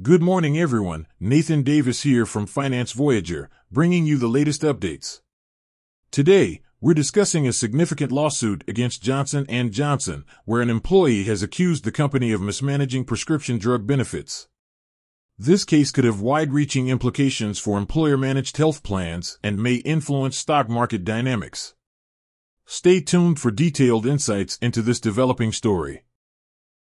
Good morning, everyone. Nathan Davis here from Finance Voyager, bringing you the latest updates. Today, we're discussing a significant lawsuit against Johnson & Johnson, where an employee has accused the company of mismanaging prescription drug benefits. This case could have wide-reaching implications for employer-managed health plans and may influence stock market dynamics. Stay tuned for detailed insights into this developing story.